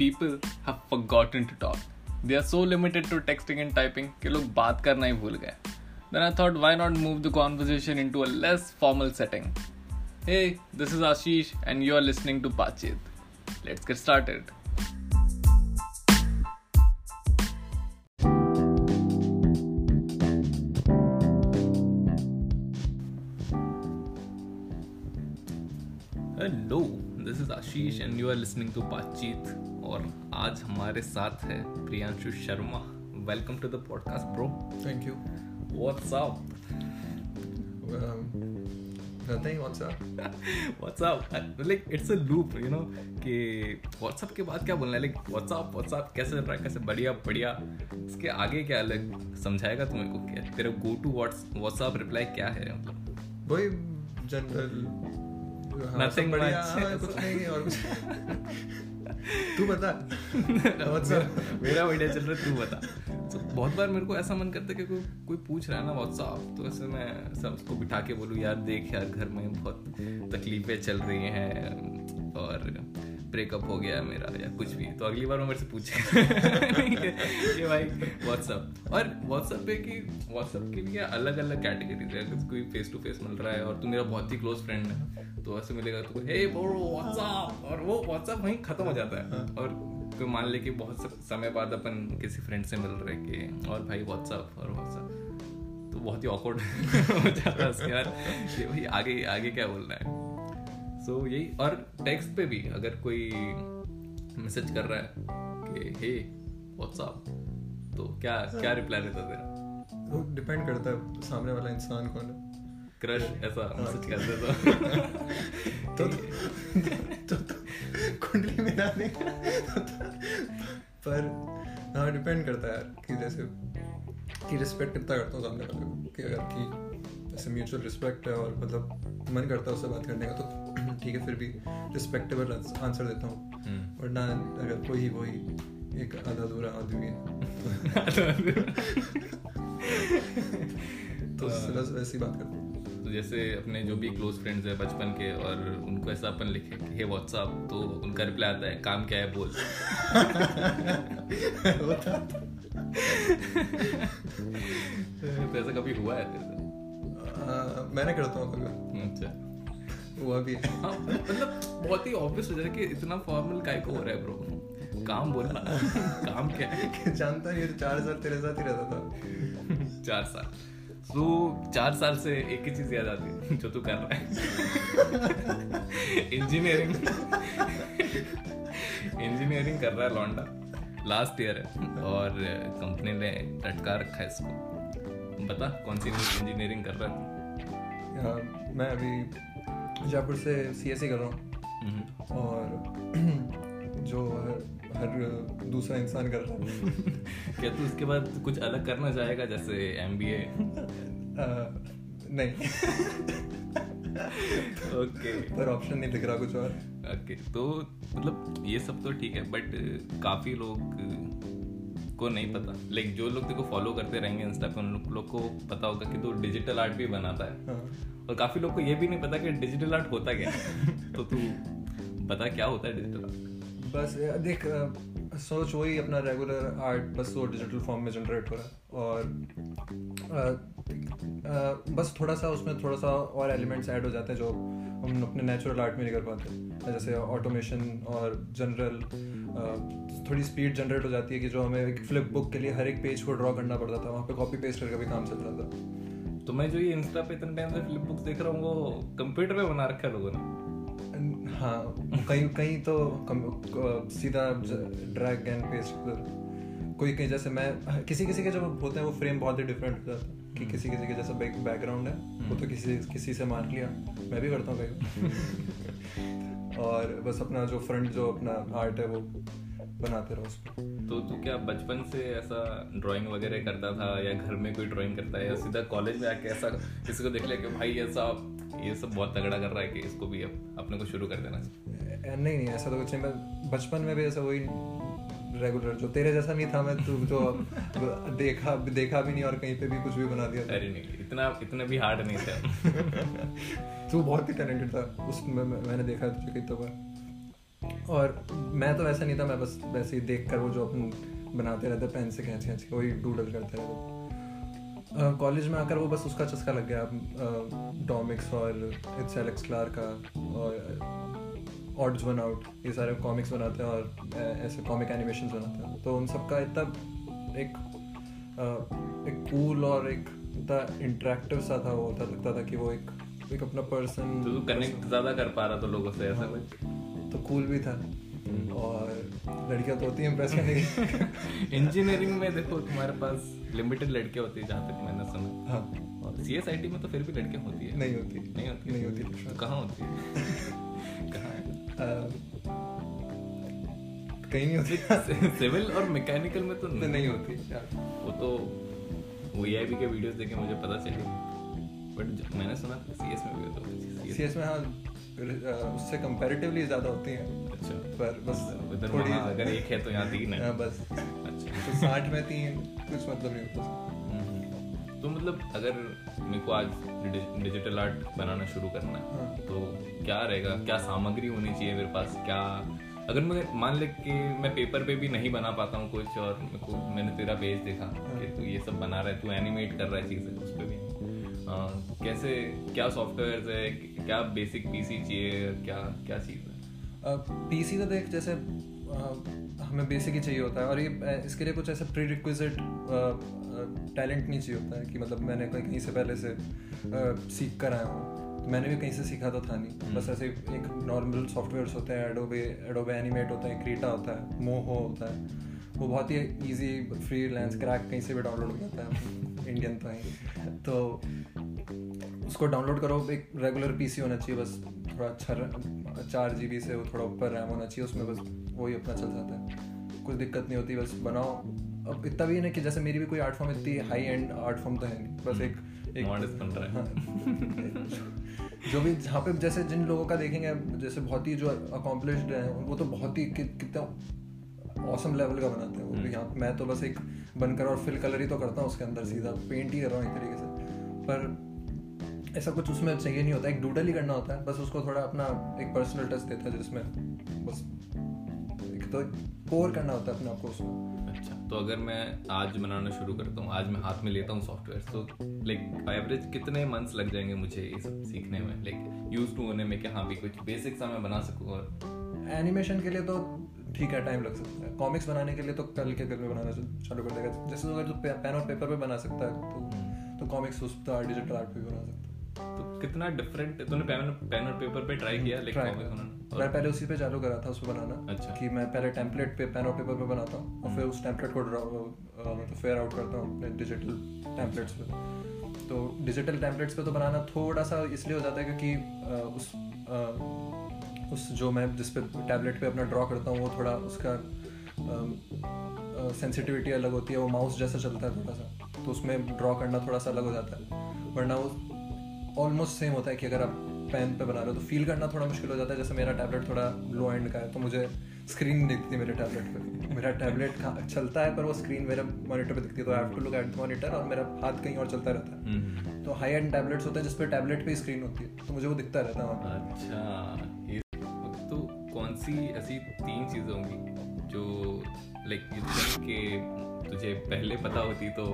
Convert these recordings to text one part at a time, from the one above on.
people have forgotten to talk. They are so limited to texting and typing कि लोग बात करना ही भूल गए. Then I thought, why not move the conversation into a less formal setting? Hey, this is Ashish, and you are listening to Pachit. Let's get started. Hello This is Ashish and you are listening to Baatcheet और आज हमारे साथ है Priyanshu Sharma. Welcome to the podcast bro Thank you. What's up nothing. What's up? What's up like it's a loop you know कि what's up के बाद क्या बोलना है? लाइक व्हाट्सअप व्हाट्सअप कैसे चल रहा है कैसे बढ़िया बढ़िया? इसके आगे क्या अलग समझाएगा तुम्हें को? क्या तेरा go to what's what's up reply क्या है? मतलब वही जनरल Nothing much. हाँ, कुछ नहीं और तू बता। मेरा चल रहा है तू बता। तो बहुत बार मेरे को ऐसा मन करता है कि कोई कोई पूछ रहा है ना व्हाट्सअप तो ऐसे मैं उसको बिठा के बोलूँ यार देख यार घर में बहुत तकलीफें चल रही हैं और ब्रेकअप हो गया है मेरा या कुछ भी तो अगली बार वो मेरे से पूछे कि भाई। व्हाट्सअप और व्हाट्सअप पे कि व्हाट्सअप के लिए अलग अलग कैटेगरीज है। अगर कोई फेस टू फेस मिल रहा है और तू मेरा बहुत ही क्लोज फ्रेंड है तो ऐसे मिलेगा तो हे ब्रो व्हाट्सअप और वो व्हाट्सअप वहीं खत्म हो जाता है। और कोई मान ले कि बहुत समय बाद अपन किसी फ्रेंड से मिल रहे कि और भाई व्हाट्सअप और व्हाट्सअप तो बहुत ही ऑकवर्ड हो जाता है उसके बाद। भाई आगे आगे क्या बोलना है? सो so, यही और टेक्स्ट पे भी अगर कोई मैसेज कर रहा है कि हे व्हाट्सअप तो क्या क्या रिप्लाई रहता तेरा? वो डिपेंड करता है सामने वाला इंसान कौन है। क्रश ऐसा मैसेज कर देता तो। तो, तो कुंडली में डालने पर हाँ डिपेंड करता है यार कि जैसे कि रिस्पेक्ट कितना करता हूँ सामने वाले को कि अगर कि जैसे म्यूचुअल रिस्पेक्ट है और मतलब मन करता है उससे बात करने का तो ठीक है फिर भी रिस्पेक्टेबल आंसर देता हूँ। हम्म। वरना अगर कोई वही एक आधा अधूरा आदमी है। तो बस वैसी बात करता हूँ। तो जैसे अपने जो भी क्लोज फ्रेंड्स है बचपन के और उनको ऐसा अपन लिखे कि हे व्हाट्सअप तो उनका रिप्लाई आता है काम क्या है बोल। होता तो ऐसा कभी हुआ है तेरे मैंने करता हूँ कभी। अच्छा। हुआ भी है हाँ मतलब बहुत ही ऑब्वियस हो जाता है कि इतना फॉर्मल काय को हो रहा है ब्रो काम बोलना काम क्या है? जानता नहीं तो चार साल तेरे साथ ही रहता था। चार साल। तो चार साल से एक ही चीज़ याद आती है जो तू कर रहा है। इंजीनियरिंग इंजीनियरिंग कर रहा है लौंडा। लास्ट ईयर है। और कंपनी ने लटका रखा है इसको। बता कौन सी इंजीनियरिंग कर रहा है मैं अभी जयपुर से सी एस कर। रहा हूँ। और जो हर, हर दूसरा इंसान कर रहा है। क्या तू उसके बाद कुछ अलग करना चाहेगा जैसे एम बी ए नहीं। ओके पर ऑप्शन नहीं दिख रहा कुछ और। ओके okay, तो मतलब ये सब तो ठीक है बट काफ़ी लोग को नहीं पता। लाइक जो लोग देखो फॉलो करते रहेंगे इंस्टा पे उन लोग को पता होगा कि तो डिजिटल आर्ट भी बनाता है। हाँ। और काफ़ी लोग को ये भी नहीं पता कि डिजिटल आर्ट होता क्या है। तो तू पता क्या होता है डिजिटल आर्ट बस देख सोच वही अपना रेगुलर आर्ट बस वो डिजिटल फॉर्म में जनरेट हो रहा है। और बस थोड़ा सा उसमें थोड़ा सा और एलिमेंट्स ऐड हो जाते हैं जो हम अपने नेचुरल आर्ट में नहीं कर पाते जैसे ऑटोमेशन और जनरल थोड़ी स्पीड जनरेट हो जाती है कि जो हमें एक फ्लिप बुक के लिए हर एक पेज को ड्रॉ करना पड़ता था वहाँ पे कॉपी पेस्ट करके भी काम चल रहा था। तो मैं जो ये इंस्टा पे इतने टाइम से फ्लिप बुक्स देख रहा हूँ वो कंप्यूटर पे बना रखा है लोगों ने? हाँ कहीं कहीं तो कम, सीधा ड्रैग एंड पेस्ट कोई कहीं जैसे मैं किसी किसी के जो होते हैं वो फ्रेम बहुत ही डिफरेंट हो जाता है। कि किसी किसी के जैसा बैकग्राउंड है वो तो किसी किसी से मार लिया। मैं भी करता हूँ कहीं और बस अपना जो फ्रंट जो अपना आर्ट है वो बनाते रहो उसको। तो तू क्या बचपन से ऐसा ड्राइंग वगैरह करता था या घर में कोई ड्राइंग करता है या सीधा कॉलेज में आके ऐसा किसी को देख लिया कि भाई ऐसा ये सब बहुत तगड़ा कर रहा है कि इसको भी अब अपने को शुरू कर देना नहीं नहीं ऐसा तो कुछ नहीं। मैं बचपन में भी ऐसा वही रेगुलर जो तेरे जैसा नहीं था मैं तू जो अब देखा देखा भी नहीं और कहीं पे भी कुछ भी बना दिया अरे नहीं इतना इतना भी हार्ड नहीं था। तू बहुत ही टैलेंटेड था उसमें मैं, मैंने देखा है तुझे कई दफ़ा और मैं तो वैसा नहीं था मैं बस वैसे ही देख कर वो जो अपन बनाते रहते पेन से खींच खींच के वही डूडल करते रहते। कॉलेज में आकर वो बस उसका चस्का लग गया डॉमिक्स और इट्स एलेक्स क्लार का और ऑड्स वन आउट ये सारे कॉमिक्स बनाते हैं और ऐसे कॉमिक एनिमेशन बनाते हैं। तो उन सबका इतना एक एक कूल और एक इतना इंटरेक्टिव सा था वो होता लगता था कि वो एक एक अपना पर्सन तो कनेक्ट ज़्यादा कर पा रहा था लोगों से ऐसा कुछ? तो कूल भी था। और लड़कियाँ तो होती हैं इम्प्रेस करने की इंजीनियरिंग में देखो तुम्हारे पास लिमिटेड लड़कियाँ होती है जहाँ तक मैंने सुना। हाँ। और सी एस आई टी में तो फिर भी लड़कियाँ होती है। नहीं होती। नहीं होती। नहीं होती कहाँ होती है? कहाँ नहीं होती। सिविल और मैकेनिकल में तो तो नहीं। होती वो तो वो ए के वीडियोस देखे मुझे पता चली। बट मैंने सुना सी में भी होता है सी में। हाँ उससे कंपैरेटिवली ज़्यादा होती हैं। अच्छा। पर बस थोड़ी अगर एक है तो यहाँ तीन है। हाँ, बस। अच्छा। तो साठ में तीन कुछ मतलब नहीं होता। तो मतलब अगर मेरे को आज डिजिटल आर्ट बनाना शुरू करना है हाँ। तो क्या रहेगा? क्या सामग्री होनी चाहिए मेरे पास? क्या अगर मुझे मान ले कि मैं पेपर पे भी नहीं बना पाता हूँ कुछ और मेरे को मैंने तेरा पेज देखा कि तू ये सब बना रहा है तू एनिमेट कर रहा है चीज़ें उस पर भी। आ, कैसे क्या सॉफ्टवेयर है क्या बेसिक पीसी चाहिए क्या क्या चीज़ है? पीसी तो देख जैसे हमें बेसिक ही चाहिए होता है और ये इसके लिए कुछ ऐसे प्री रिक्विजिट टैलेंट नहीं चाहिए होता है कि मतलब मैंने कहीं कहीं से पहले से सीख कर आया हूँ। तो मैंने भी कहीं से सीखा तो था नहीं। बस ऐसे एक नॉर्मल सॉफ्टवेयर्स होते हैं एडोबे एडोबे एनिमेट होता है क्रीटा होता है मोहो होता है। वो बहुत ही ईजी फ्री लैंस क्रैक कहीं से भी डाउनलोड हो जाता है इंडियन तो है तो उसको डाउनलोड करो एक रेगुलर पीसी होना चाहिए बस थोड़ा अच्छा चार जी से वो थोड़ा ऊपर रैम होना चाहिए उसमें बस वही अपना चल जाता है। कोई दिक्कत नहीं होती बस बनाओ। अब इतना भी नहीं कि जैसे मेरी भी कोई आर्ट फॉर्म इतनी हाई एंड आर्ट फॉर्म तो है नहीं। बस एक एक बन रहा है। हाँ, जो भी जहाँ पे जैसे जिन लोगों का देखेंगे जैसे बहुत ही जो अकॉम्प्लिश्ड है वो तो बहुत ही कि, कितना औसम लेवल का बनाते हैं वो भी। यहाँ मैं तो बस एक बनकर और फिल कलर ही तो करता हूँ उसके अंदर सीधा पेंट ही कर रहा हूँ एक तरीके से। पर ऐसा कुछ उसमें चाहिए नहीं होता। एक डूडल ही करना होता है। बस उसको थोड़ा अपना एक पर्सनल टच देता है जिसमें बस एक तो पोर करना होता है अपने आप को उसमें अच्छा तो अगर मैं आज बनाना शुरू करता हूँ आज मैं हाथ में लेता हूँ सॉफ्टवेयर तो लाइक एवरेज कितने मंथ्स लग जाएँगे मुझे ये सब सीखने में? लाइक यूज़ टू होने में कि हाँ भी कुछ बेसिक सा मैं बना सकूँ और एनिमेशन के लिए तो ठीक है टाइम लग सकता है। कॉमिक्स बनाने के लिए तो कल के कल में बनाना चालू कर देगा। जैसे अगर तो पेन और पेपर पे बना सकता है तो तो कॉमिक्स उस डिजिटल आर्ट पे भी बना सकता है। तो कितना डिफरेंट तूने पेन पेन और पेपर पे ट्राई किया लाइक Try कॉमिक मैं पहले उसी पे चालू करा था उसको बनाना अच्छा। कि मैं पहले टेम्पलेट पे पेन और पेपर पे बनाता हूँ और फिर उस टेम्पलेट को मतलब फेयर आउट करता हूँ अपने डिजिटल टेम्पलेट्स पे। तो डिजिटल टेम्पलेट्स पे तो बनाना थोड़ा सा इसलिए हो जाता है क्योंकि उस उस जो मैं जिस पे टैबलेट पे अपना ड्रॉ करता हूँ वो थोड़ा उसका सेंसिटिविटी अलग होती है वो माउस जैसा चलता है थोड़ा सा तो उसमें ड्रॉ करना थोड़ा सा अलग हो जाता है। वरना वो ऑलमोस्ट सेम होता है कि अगर आप पेन पे बना रहे हो तो फील करना थोड़ा मुश्किल हो जाता है। जैसे मेरा टैबलेट थोड़ा लो एंड का है तो मुझे स्क्रीन दिखती मेरे टैबलेट पे। मेरा टैबलेट चलता है पर वो स्क्रीन मेरे मॉनिटर पे दिखती है तो I have to look at monitor और मेरा हाथ कहीं और चलता रहता है। हम्म, तो हाई एंड टैबलेट्स होते हैं जिसपे टैबलेट पे स्क्रीन होती है तो मुझे वो दिखता रहता है अच्छा तो कौन सी ऐसी तीन चीज़ें होंगी जो लाइक कि तुझे पहले पता होती तो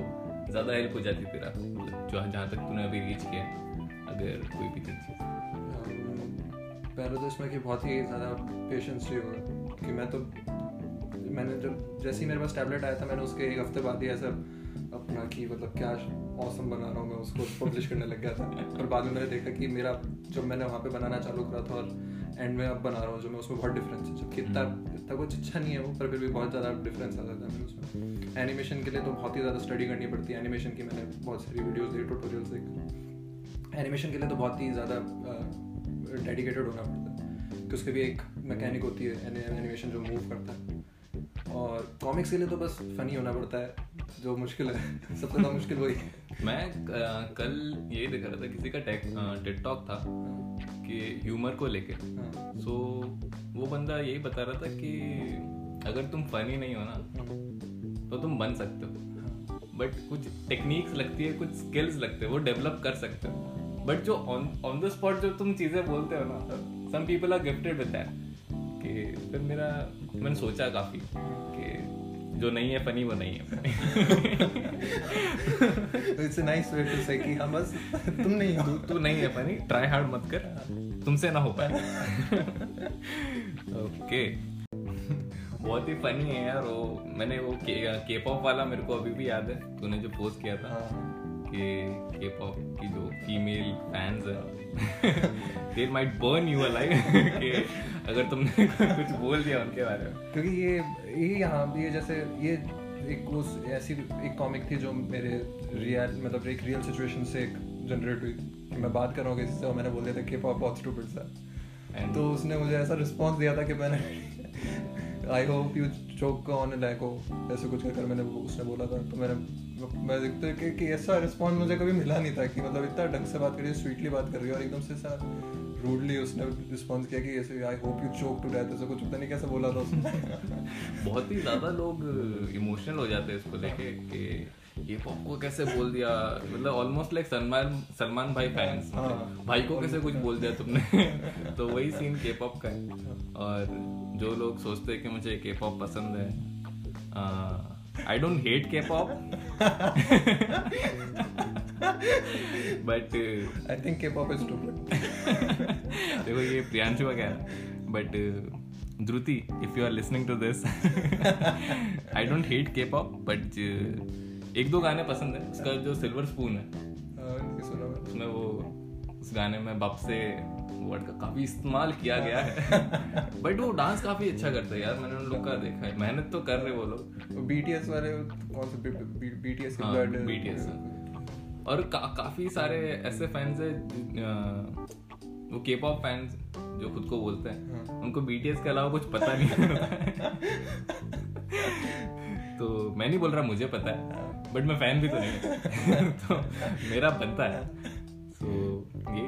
ज़्यादा हेल्प हो जाती तेरा जो जहाँ तक तूने अभी रीच किया। अगर कोई भी पहले तो इसमें कि बहुत ही ज़्यादा पेशेंस चाहिए होगा कि मैं तो मैंने जब जैसे ही मेरे पास टैबलेट आया था मैंने उसके एक हफ़्ते बाद ही ऐसा अपना कि मतलब क्या औसम बना रहा हूँ मैं उसको पब्लिश करने लग गया था। पर बाद में मैंने देखा कि मेरा जब मैंने वहाँ पे बनाना चालू करा था और एंड में अब बना रहा हूँ जो मैं उसमें बहुत डिफरेंस है। जबकि इतना इतना कुछ अच्छा नहीं है वो पर फिर भी बहुत ज़्यादा डिफरेंस आ जाता है मेरे उसमें। एनिमेशन के लिए तो बहुत ही ज़्यादा स्टडी करनी पड़ती है। एनिमेशन की मैंने बहुत सारी वीडियोज़ देखी ट्यूटोरियल्स देखे एनिमेशन के लिए तो बहुत ही ज़्यादा डेडिकेटेड होना पड़ता है। कि उसके भी एक मैकेनिक होती है एनिमेशन जो मूव करता है। और कॉमिक्स के लिए तो बस फनी होना पड़ता है जो मुश्किल है। सबसे ज़्यादा मुश्किल वही है। मैं कल यही देख रहा था किसी का टेक टॉक था कि ह्यूमर को लेके। हाँ, सो वो बंदा यही बता रहा था कि अगर तुम फनी नहीं हो ना हाँ, तो तुम बन सकते हो। बट कुछ टेक्निक्स लगती है कुछ स्किल्स लगते हैं वो डेवलप कर सकते हो। बट जो ऑन ऑन द स्पॉट जो तुम चीज़ें बोलते हो ना some people are gifted with that कि फिर मेरा मैंने सोचा काफ़ी कि जो नहीं है फनी वो नहीं है। It's a nice way to say कि हम बस तुम नहीं हो। तू तू नहीं है फनी ट्राई हार्ड मत कर। तुमसे ना हो पाए। ओके बहुत ही फनी है यार वो। मैंने वो के पॉप वाला मेरे को अभी भी याद है। तूने जो पोस्ट किया था। हाँ। कि के पॉप की जो फीमेल फैंस है they might burn you alive कि अगर तुमने कुछ बोल दिया उनके बारे में। क्योंकि ये ये यहाँ ये जैसे ये एक उस ऐसी एक कॉमिक थी जो मेरे रियल मतलब एक रियल सिचुएशन से एक जनरेट हुई। कि मैं बात कर रहा हूँ किसी से और मैंने बोल दिया था कि पॉप बहुत स्टूपिड सा तो उसने मुझे ऐसा रिस्पॉन्स दिया था कि मैंने I hope you choke on like हो ऐसे कुछ कर मैंने उसने बोला था। तो मैंने मैं देखते कि, कि ऐसा रिस्पॉन्स मुझे कभी मिला नहीं था कि मतलब इतना ढंग से बात कर रही है स्वीटली बात कर रही है और एकदम से ऐसा रूडली उसने रिस्पॉन्स किया कि ऐसे I hope you choke to death ऐसा कुछ पता नहीं कैसे बोला था उसने। बहुत ही ज़्यादा लोग इमोशनल हो जाते हैं इसको लेके कि ये पॉप को कैसे बोल दिया? मतलब ऑलमोस्ट लाइक सलमान सलमान भाई फैंस हाँ। भाई को कैसे कुछ बोल दिया तुमने? तो वही सीन के पॉप का है। और जो लोग सोचते हैं कि मुझे के पॉप पसंद है I don't hate K pop but I think K pop is stupid देखो ये प्रियांशु का कह रहा है but Dhruti if you are listening to this I don't hate K pop but एक दो गाने पसंद है। उसका जो सिल्वर स्पून है। सुना उसमें वो उस गाने में बाप से वर्ड का काफ़ी इस्तेमाल किया गया है। बट वो डांस काफ़ी अच्छा करते हैं यार मैंने उन लोग का देखा है। मेहनत तो कर रहे वो लोग। बीटीएस वाले कौन से बीटीएस के हाँ, ब्लड BTS और का, काफ़ी सारे ऐसे फैंस है वो के पॉप फैंस जो खुद को बोलते हैं। हाँ। उनको बीटीएस के अलावा कुछ पता नहीं है। तो मैं नहीं बोल रहा मुझे पता है। बट मैं फ़ैन भी तो नहीं तो मेरा बनता है। सो ये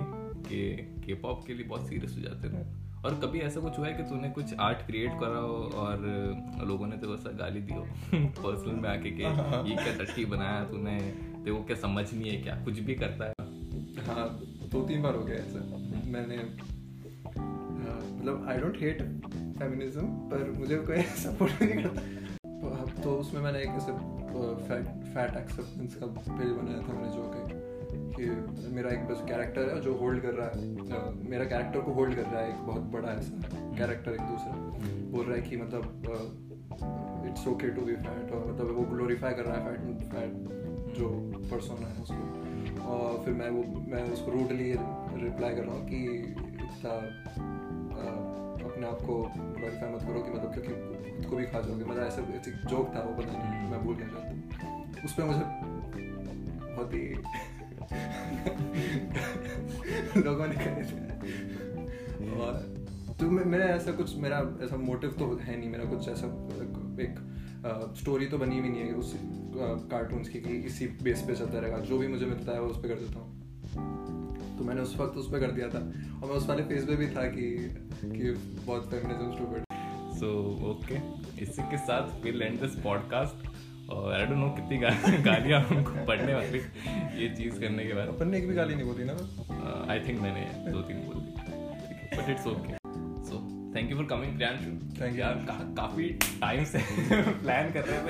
कि के पॉप के लिए बहुत सीरियस हो जाते थे और कभी ऐसा कुछ हुआ है कि तूने कुछ आर्ट क्रिएट करा हो और लोगों ने तो ऐसा गाली दी हो? पर्सनल में आके कि ये क्या टट्टी बनाया तूने? तेरे को क्या समझ नहीं है क्या? कुछ भी करता है। हाँ दो तीन बार हो गया ऐसा। मैंने हाँ, मतलब आई डोंट हेट फेमिनिज्म पर मुझे कोई सपोर्ट नहीं करता। तो तो उसमें मैंने एक ऐसे फैट एक्सेप्टेंस का पेज बनाया था मैंने जो कि। कि मेरा एक बस कैरेक्टर है जो होल्ड कर रहा है। मेरा कैरेक्टर को होल्ड कर रहा है, एक बहुत बड़ा ऐसा कैरेक्टर एक दूसरा। बोल रहा है कि मतलब it's okay to be fat और मतलब वो ग्लोरीफाई कर रहा है फैट फैट जो पर्सन है उसको। और फिर मैं वो, मैं उसको रूडली रिप्लाई कर रहा हूँ कि, इतना अपने आप को ग्लोरीफाई मत करो कि मतलब क्योंकि खुद को भी खा जाओगे। मतलब ऐसे ऐसे जोक था वो पता नहीं, मैं भूल गया शायद उस पर मुझे बहुत ही लोगों ने करे थे और तो मेरा ऐसा कुछ मेरा ऐसा मोटिव तो है नहीं मेरा कुछ ऐसा एक स्टोरी तो बनी भी नहीं है उस कार्टून्स की कि इसी बेस पे चलता रहेगा। जो भी मुझे मिलता है वो उस पर कर देता हूँ। तो मैंने उस वक्त उस पर कर दिया था। और मैं उस वाले फेस पे भी था कि कि बहुत फेमिनिज्म स्टूपिड सो ओके इसी के साथ विल एंड दिस पॉडकास्ट और आई डोंट नो कितनी गालियाँ हमको पढ़ने वाली ये चीज़ करने के बाद। अपन ने एक भी गाली नहीं बोली ना? आई थिंक मैंने दो तीन बोल दी। But it's okay so thank you for coming Priyanshu Thank you. यार काफ़ी टाइम से प्लान कर रहे थे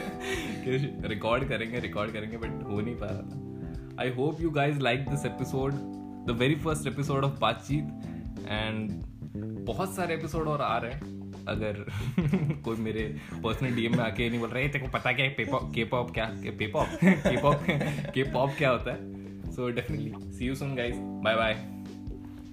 कि रिकॉर्ड करेंगे रिकॉर्ड करेंगे बट हो नहीं पा रहा था। I hope you guys like this episode the very first episode of Baatcheet and बहुत सारे एपिसोड और आ रहे हैं। अगर कोई मेरे पर्सनल डीएम में आके नहीं बोल रहे तेरे को पता क्या है के पॉप क्या के पॉप के पॉप के पॉप क्या होता है? So definitely see you soon guys bye bye